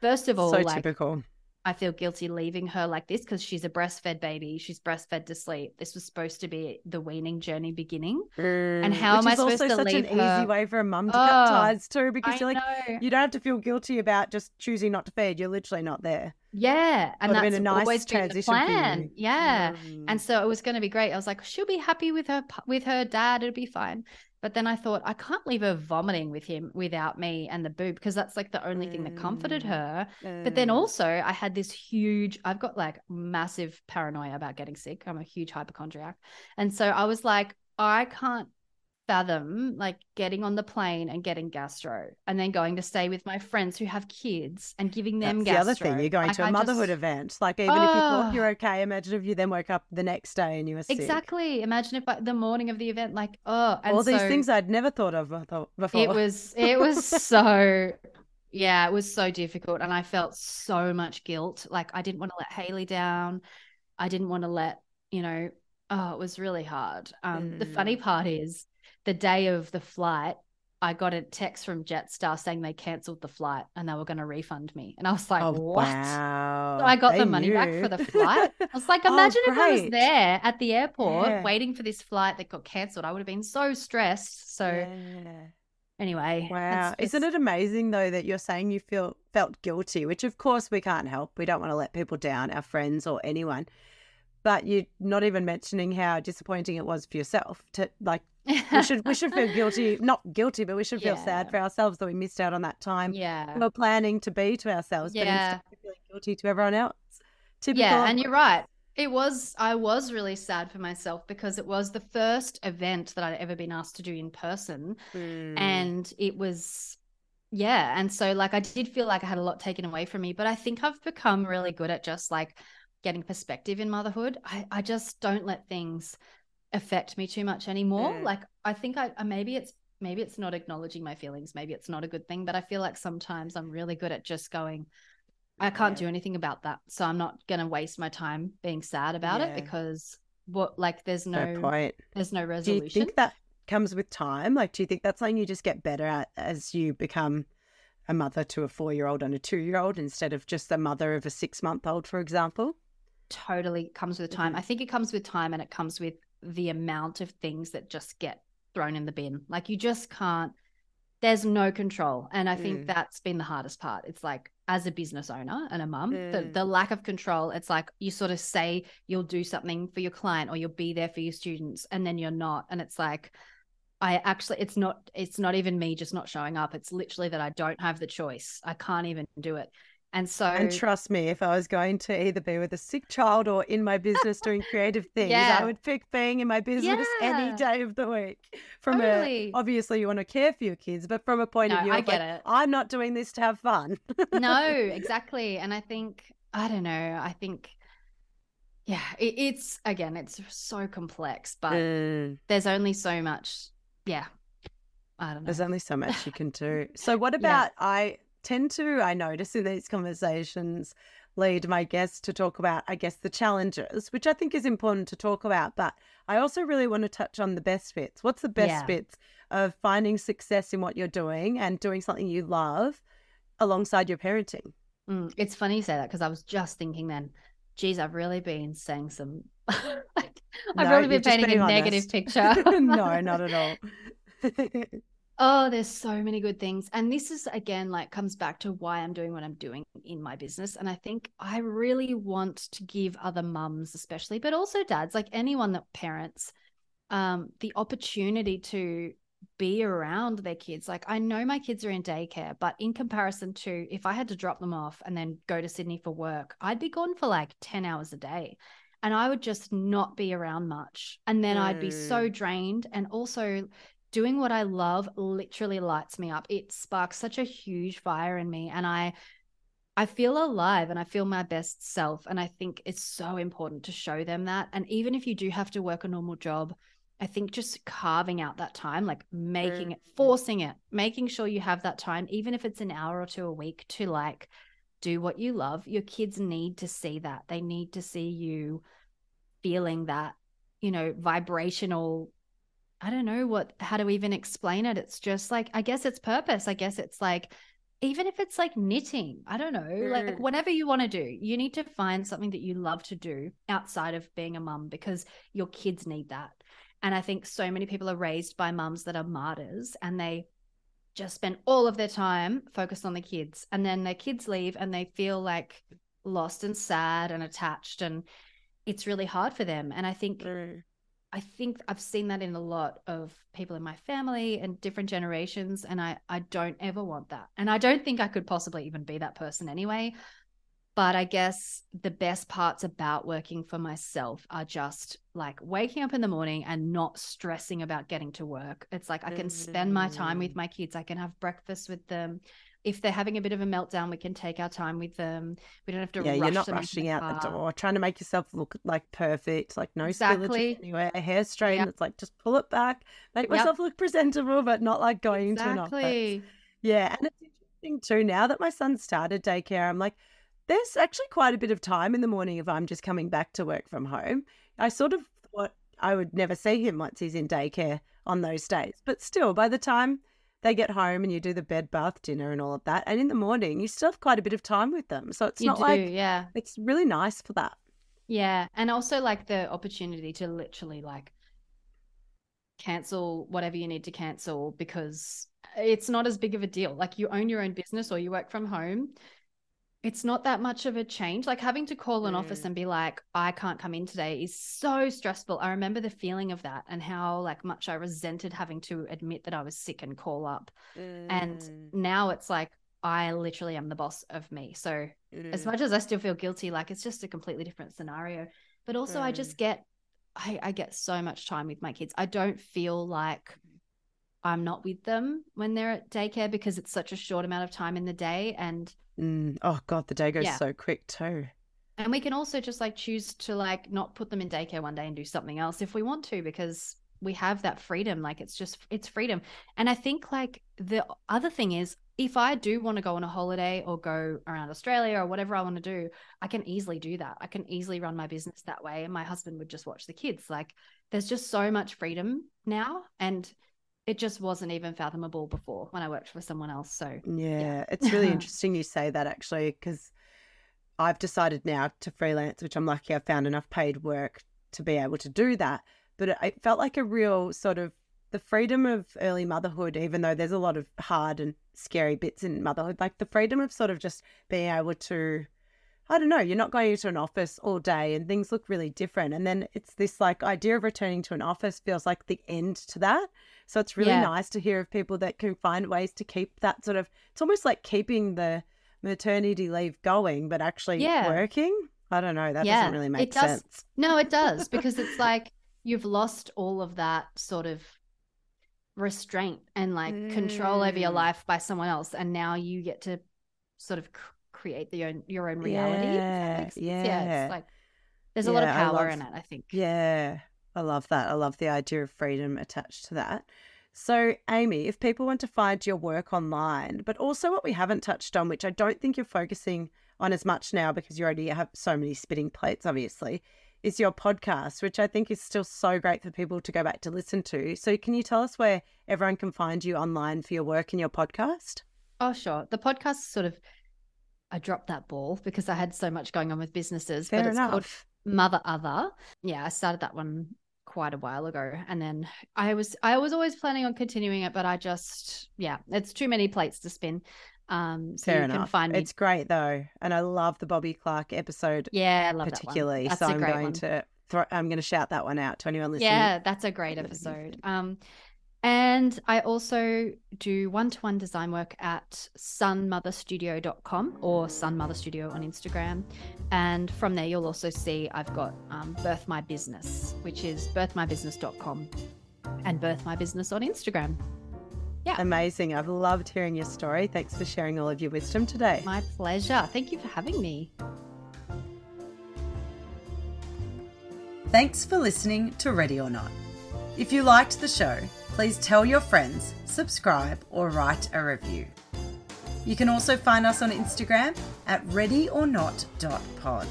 First of all, so like, typical. I feel guilty leaving her like this because she's a breastfed baby. She's breastfed to sleep. This was supposed to be the weaning journey beginning. Mm, And how which am I is also supposed to such an her? easy way for a mum to Oh, cut ties too, because I you're like, know. you don't have to feel guilty about just choosing not to feed. You're literally not there. Yeah, and that's a nice always been the transition plan. Yeah, Mm. and so it was going to be great. I was like, she'll be happy with her with her dad. It'll be fine. But then I thought I can't leave her vomiting with him without me and the boob because that's like the only thing that comforted Mm. her. But then Mm. also I had this huge. I've got like massive paranoia about getting sick. I'm a huge hypochondriac, and so I was like, I can't fathom like getting on the plane and getting gastro and then going to stay with my friends who have kids and giving them That's the other thing. You're going Like, to a I motherhood just- event. Like even if you thought Oh. you're okay, imagine if you then woke up the next day and you were sick. Exactly. Imagine if the morning of the event, like oh, and All these things I'd never thought of before. It was it was so yeah, it was so difficult, and I felt so much guilt. Like I didn't want to let Haley down. I didn't want to let you know. Oh, it was really hard. Um, The funny part is the day of the flight. I got a text from Jetstar saying they cancelled the flight and they were going to refund me. And I was like, oh, what? Wow. So I got They the money back for the flight. I was like, Oh, imagine if I was there at the airport Yeah. waiting for this flight that got cancelled. I would have been so stressed. So Yeah. anyway, Wow. Isn't it amazing though that you're saying you feel felt guilty, which of course we can't help. We don't want to let people down, our friends or anyone. But you're not even mentioning how disappointing it was for yourself to like we should we should feel guilty, not guilty, but we should feel sad for ourselves that we missed out on that time yeah. we we're planning to be to ourselves, but Yeah. instead we're feeling guilty to everyone else. Typical. Yeah, and you're right. It was I was really sad for myself because it was the first event that I'd ever been asked to do in person Mm. and it was yeah, and so like I did feel like I had a lot taken away from me, but I think I've become really good at just like getting perspective in motherhood. I I just don't let things affect me too much anymore. Mm. Like I think I maybe it's maybe it's not acknowledging my feelings, maybe it's not a good thing, but I feel like sometimes I'm really good at just going I can't Yeah. do anything about that. So I'm not going to waste my time being sad about Yeah. it because what like there's Fair no point. there's no resolution. Do you think that comes with time? Like, do you think that's something you just get better at as you become a mother to a four year old and a two year old instead of just a mother of a six month old, for example? Totally comes with time. Mhm. I think it comes with time and it comes with the amount of things that just get thrown in the bin. Like you just can't there's no control. And I think Mm. that's been the hardest part. It's like as a business owner and a mum, the, Mm. the lack of control, it's like you sort of say you'll do something for your client or you'll be there for your students and then you're not. And it's like I actually it's not it's not even me just not showing up. It's literally that I don't have the choice. I can't even do it. And so And trust me, if I was going to either be with a sick child or in my business doing creative things, Yeah. I would pick being in my business any day of the week. From Totally. a obviously you want to care for your kids, but from a point No, of view, I get like, it. I'm not doing this to have fun. no, exactly. And I think, I don't know, I think, yeah, it, it's again, it's so complex, but Mm. there's only so much. Yeah. I don't know. There's only so much you can do. So, what about I tend to, I notice in these conversations, lead my guests to talk about, I guess, the challenges, which I think is important to talk about. But I also really want to touch on the best bits. What's the best Yeah. bits of finding success in what you're doing and doing something you love alongside your parenting? Mm, it's funny you say that because I was just thinking then, geez, I've really been saying some, I've No, really been painting a negative picture. no, not at all. Oh, there's so many good things. And this is again like comes back to why I'm doing what I'm doing in my business. And I think I really want to give other mums, especially, but also dads, like anyone that parents, um, the opportunity to be around their kids. Like I know my kids are in daycare, but in comparison to if I had to drop them off and then go to Sydney for work, I'd be gone for like 10 hours a day. And I would just not be around much. And then I'd be so drained. And also, doing what I love literally lights me up. It sparks such a huge fire in me and I I feel alive and I feel my best self and I think it's so important to show them that. And even if you do have to work a normal job I think just carving out that time like making it mm-hmm. forcing it making sure you have that time even if it's an hour or two a week to like do what you love. Your kids need to see that. They need to see you feeling that you know vibrational I don't know what how to even explain it. It's just like I guess it's purpose. I guess it's like even if it's like knitting, I don't know, mm. like whatever you want to do, you need to find something that you love to do outside of being a mum because your kids need that. And I think so many people are raised by mums that are martyrs and they just spend all of their time focused on the kids. And then their kids leave and they feel like lost and sad and attached. And it's really hard for them. And I think mm. I think I've seen that in a lot of people in my family and different generations. And I, I don't ever want that. And I don't think I could possibly even be that person anyway. But I guess the best parts about working for myself are just like waking up in the morning and not stressing about getting to work. It's like I can spend my time with mm. my kids, I can have breakfast with them, if they're having a bit of a meltdown, we can take our time with them. We don't have to. Yeah, you're not rushing out the door, trying to make yourself look like perfect, like no exactly. spillage anywhere. A hair straight, yep. it's like just pull it back, make myself yep. look presentable, but not like going exactly. to an office. Yeah, and it's interesting too. Now that my son started daycare, I'm like, there's actually quite a bit of time in the morning if I'm just coming back to work from home. I sort of thought I would never see him once he's in daycare on those days, but still, by the time they get home and you do the bed, bath, dinner, and all of that. And in the morning, you still have quite a bit of time with them. So it's you not do, like, yeah, it's really nice for that. Yeah. And also like the opportunity to literally like cancel whatever you need to cancel because it's not as big of a deal. Like you own your own business or you work from home it's not that much of a change. Like having to call an mm. office and be like, I can't come in today is so stressful. I remember the feeling of that and how like much I resented having to admit that I was sick and call up. Mm. And now it's like I literally am the boss of me. So mm. as much as I still feel guilty, like it's just a completely different scenario. But also I just mm. get I, I get so much time with my kids. I don't feel like I'm not with them when they're at daycare because it's such a short amount of time in the day and Mm. Oh God, the day goes yeah. so quick too. And we can also just like choose to like not put them in daycare one day and do something else if we want to because we have that freedom. Like it's just it's freedom. And I think like the other thing is if I do want to go on a holiday or go around Australia or whatever I want to do, I can easily do that. I can easily run my business that way. And my husband would just watch the kids. Like there's just so much freedom now. And it just wasn't even fathomable before when I worked for someone else. So yeah, yeah. it's really interesting you say that actually because I've decided now to freelance, which I'm lucky I've found enough paid work to be able to do that. But it, it felt like a real sort of the freedom of early motherhood, even though there's a lot of hard and scary bits in motherhood, like the freedom of sort of just being able to I don't know, you're not going into an office all day and things look really different. And then it's this like idea of returning to an office feels like the end to that. So it's really yeah. nice to hear of people that can find ways to keep that sort of, it's almost like keeping the maternity leave going, but actually yeah. working. I don't know. That yeah, doesn't really make sense. No, it does because it's like you've lost all of that sort of restraint and like mm. control over your mm. life by someone else. And now you get to sort of create the own your own reality. Yeah, yeah. yeah. It's like there's a yeah, lot of power love, in it. I think. Yeah, I love that. I love the idea of freedom attached to that. So, Amy, if people want to find your work online, but also what we haven't touched on, which I don't think you're focusing on as much now because you already have so many spitting plates, obviously, is your podcast, which I think is still so great for people to go back to listen to. So, can you tell us where everyone can find you online for your work and your podcast? Oh, sure. The podcast sort of I dropped that ball because I had so much going on with businesses. Fair but it's enough. called Mother Other. Yeah, I started that one quite a while ago. And then I was I was always planning on continuing it, but I just yeah, it's too many plates to spin. Um so Fair you enough. can find me. It's great though. And I love the Bobby Clark episode. Yeah, I love particularly. That one. That's so I'm going one. to throw, I'm going to shout that one out to anyone listening. Yeah, that's a great episode. Um and I also do one to one design work at sunmotherstudio.com or sunmotherstudio on Instagram. And from there, you'll also see I've got um, Birth My Business, which is birthmybusiness.com and Birth My Business on Instagram. Yeah. Amazing. I've loved hearing your story. Thanks for sharing all of your wisdom today. My pleasure. Thank you for having me. Thanks for listening to Ready or Not. If you liked the show, please tell your friends, subscribe, or write a review. You can also find us on Instagram at readyornot.pod.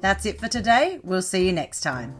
That's it for today. We'll see you next time.